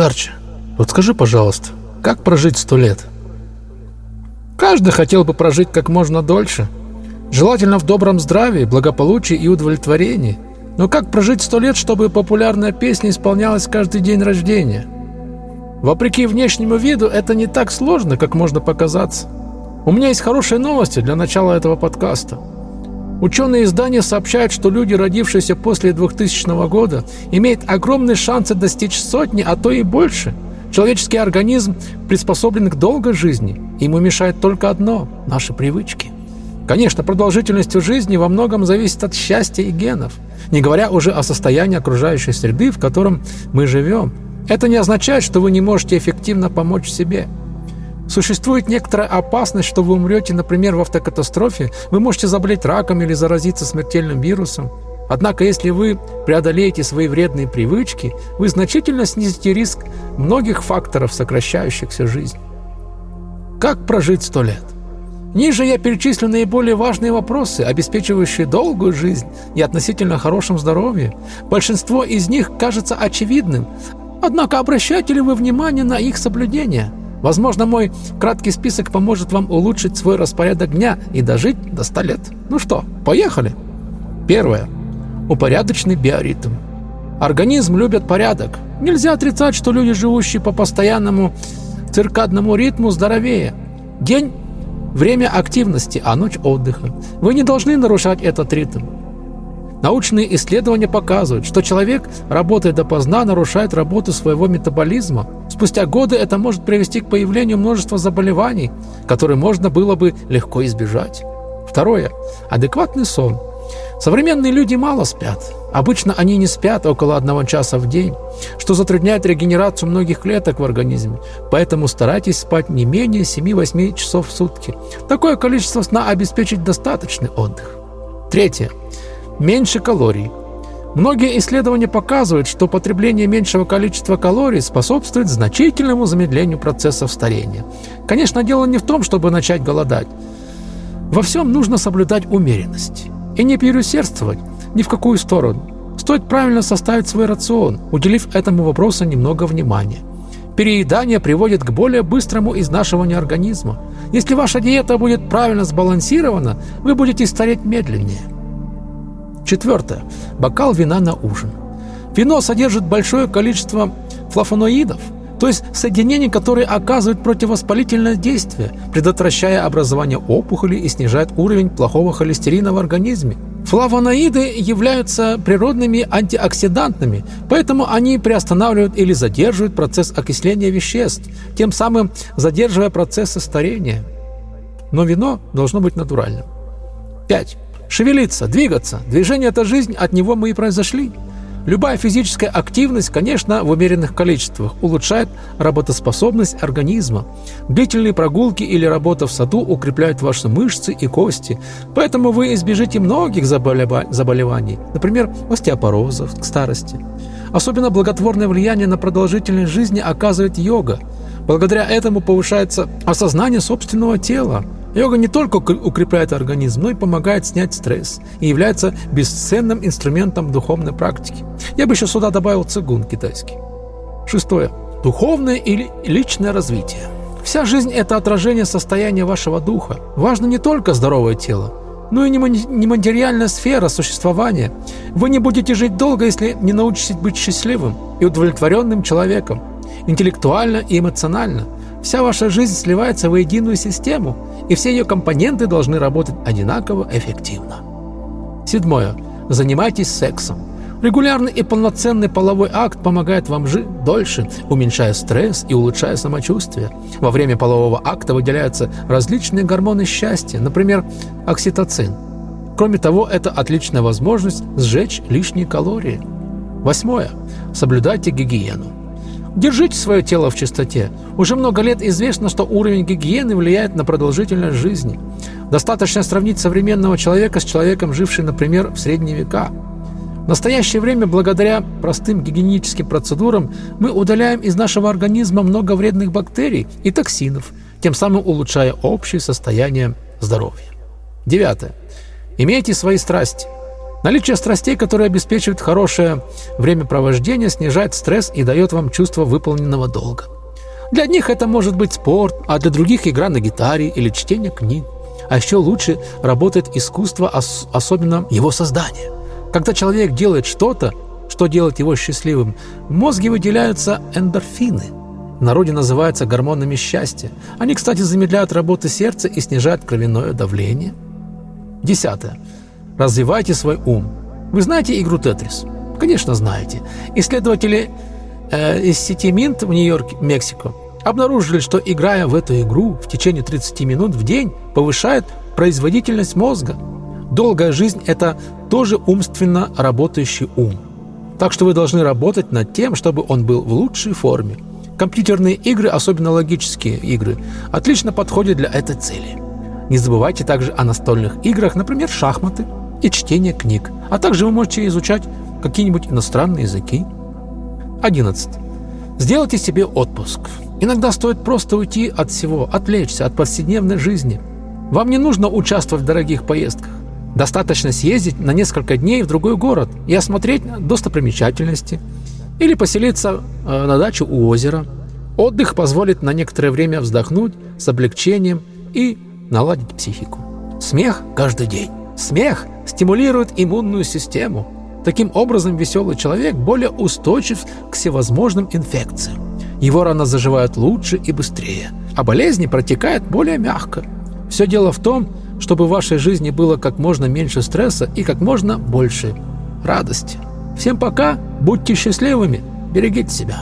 Старче, скажи, пожалуйста, как прожить сто лет? Каждый хотел бы прожить как можно дольше. Желательно в добром здравии, благополучии и удовлетворении. Но как прожить сто лет, чтобы популярная песня исполнялась каждый день рождения? Вопреки внешнему виду, это не так сложно, как можно показаться. У меня есть хорошие новости для начала этого подкаста. Ученые издания сообщают, что люди, родившиеся после 2000 года, имеют огромные шансы достичь сотни, а то и больше. Человеческий организм приспособлен к долгой жизни, ему мешает только одно – наши привычки. Конечно, продолжительность жизни во многом зависит от счастья и генов, не говоря уже о состоянии окружающей среды, в котором мы живем. Это не означает, что вы не можете эффективно помочь себе – Существует некоторая опасность, что вы умрете, например, в автокатастрофе, вы можете заболеть раком или заразиться смертельным вирусом. Однако, если вы преодолеете свои вредные привычки, вы значительно снизите риск многих факторов, сокращающихся жизнь. Как прожить сто лет? Ниже я перечислю наиболее важные вопросы, обеспечивающие долгую жизнь и относительно хорошем здоровье. Большинство из них кажется очевидным, однако обращаете ли вы внимание на их соблюдение – Возможно, мой краткий список поможет вам улучшить свой распорядок дня и дожить до 100 лет. Ну что, поехали? Первое. Упорядоченный биоритм. Организм любит порядок. Нельзя отрицать, что люди, живущие по постоянному циркадному ритму, здоровее. День – время активности, а ночь – отдыха. Вы не должны нарушать этот ритм. Научные исследования показывают, что человек, работая допоздна, нарушает работу своего метаболизма. Спустя годы это может привести к появлению множества заболеваний, которые можно было бы легко избежать. Второе. Адекватный сон. Современные люди мало спят. Обычно они не спят около одного часа в день, что затрудняет регенерацию многих клеток в организме. Поэтому старайтесь спать не менее 7-8 часов в сутки. Такое количество сна обеспечит достаточный отдых. Третье меньше калорий. Многие исследования показывают, что потребление меньшего количества калорий способствует значительному замедлению процессов старения. Конечно, дело не в том, чтобы начать голодать. Во всем нужно соблюдать умеренность и не переусердствовать ни в какую сторону. Стоит правильно составить свой рацион, уделив этому вопросу немного внимания. Переедание приводит к более быстрому изнашиванию организма. Если ваша диета будет правильно сбалансирована, вы будете стареть медленнее. Четвертое. Бокал вина на ужин. Вино содержит большое количество флавоноидов, то есть соединений, которые оказывают противовоспалительное действие, предотвращая образование опухолей и снижает уровень плохого холестерина в организме. Флавоноиды являются природными антиоксидантами, поэтому они приостанавливают или задерживают процесс окисления веществ, тем самым задерживая процессы старения. Но вино должно быть натуральным. 5. Шевелиться, двигаться. Движение – это жизнь, от него мы и произошли. Любая физическая активность, конечно, в умеренных количествах, улучшает работоспособность организма. Длительные прогулки или работа в саду укрепляют ваши мышцы и кости, поэтому вы избежите многих заболеваний, например, остеопорозов к старости. Особенно благотворное влияние на продолжительность жизни оказывает йога. Благодаря этому повышается осознание собственного тела, Йога не только укрепляет организм, но и помогает снять стресс и является бесценным инструментом духовной практики. Я бы еще сюда добавил цигун китайский. Шестое. Духовное или личное развитие. Вся жизнь – это отражение состояния вашего духа. Важно не только здоровое тело, но и нематериальная сфера существования. Вы не будете жить долго, если не научитесь быть счастливым и удовлетворенным человеком, интеллектуально и эмоционально – Вся ваша жизнь сливается в единую систему, и все ее компоненты должны работать одинаково эффективно. Седьмое. Занимайтесь сексом. Регулярный и полноценный половой акт помогает вам жить дольше, уменьшая стресс и улучшая самочувствие. Во время полового акта выделяются различные гормоны счастья, например, окситоцин. Кроме того, это отличная возможность сжечь лишние калории. Восьмое. Соблюдайте гигиену. Держите свое тело в чистоте. Уже много лет известно, что уровень гигиены влияет на продолжительность жизни. Достаточно сравнить современного человека с человеком, жившим, например, в средние века. В настоящее время, благодаря простым гигиеническим процедурам, мы удаляем из нашего организма много вредных бактерий и токсинов, тем самым улучшая общее состояние здоровья. Девятое. Имейте свои страсти. Наличие страстей, которые обеспечивают хорошее времяпровождение, снижает стресс и дает вам чувство выполненного долга. Для одних это может быть спорт, а для других игра на гитаре или чтение книг. А еще лучше работает искусство, особенно его создание. Когда человек делает что-то, что делает его счастливым, в мозге выделяются эндорфины. В народе называются гормонами счастья. Они, кстати, замедляют работу сердца и снижают кровяное давление. Десятое. Развивайте свой ум. Вы знаете игру «Тетрис»? Конечно, знаете. Исследователи э, из сети Mint в Нью-Йорке, Мексико, обнаружили, что играя в эту игру в течение 30 минут в день повышает производительность мозга. Долгая жизнь – это тоже умственно работающий ум. Так что вы должны работать над тем, чтобы он был в лучшей форме. Компьютерные игры, особенно логические игры, отлично подходят для этой цели. Не забывайте также о настольных играх, например, шахматы – и чтение книг, а также вы можете изучать какие-нибудь иностранные языки. 11. Сделайте себе отпуск. Иногда стоит просто уйти от всего, отвлечься от повседневной жизни. Вам не нужно участвовать в дорогих поездках. Достаточно съездить на несколько дней в другой город и осмотреть достопримечательности или поселиться э, на дачу у озера. Отдых позволит на некоторое время вздохнуть с облегчением и наладить психику. Смех каждый день. Смех стимулирует иммунную систему. Таким образом, веселый человек более устойчив к всевозможным инфекциям. Его раны заживают лучше и быстрее, а болезни протекают более мягко. Все дело в том, чтобы в вашей жизни было как можно меньше стресса и как можно больше радости. Всем пока, будьте счастливыми, берегите себя.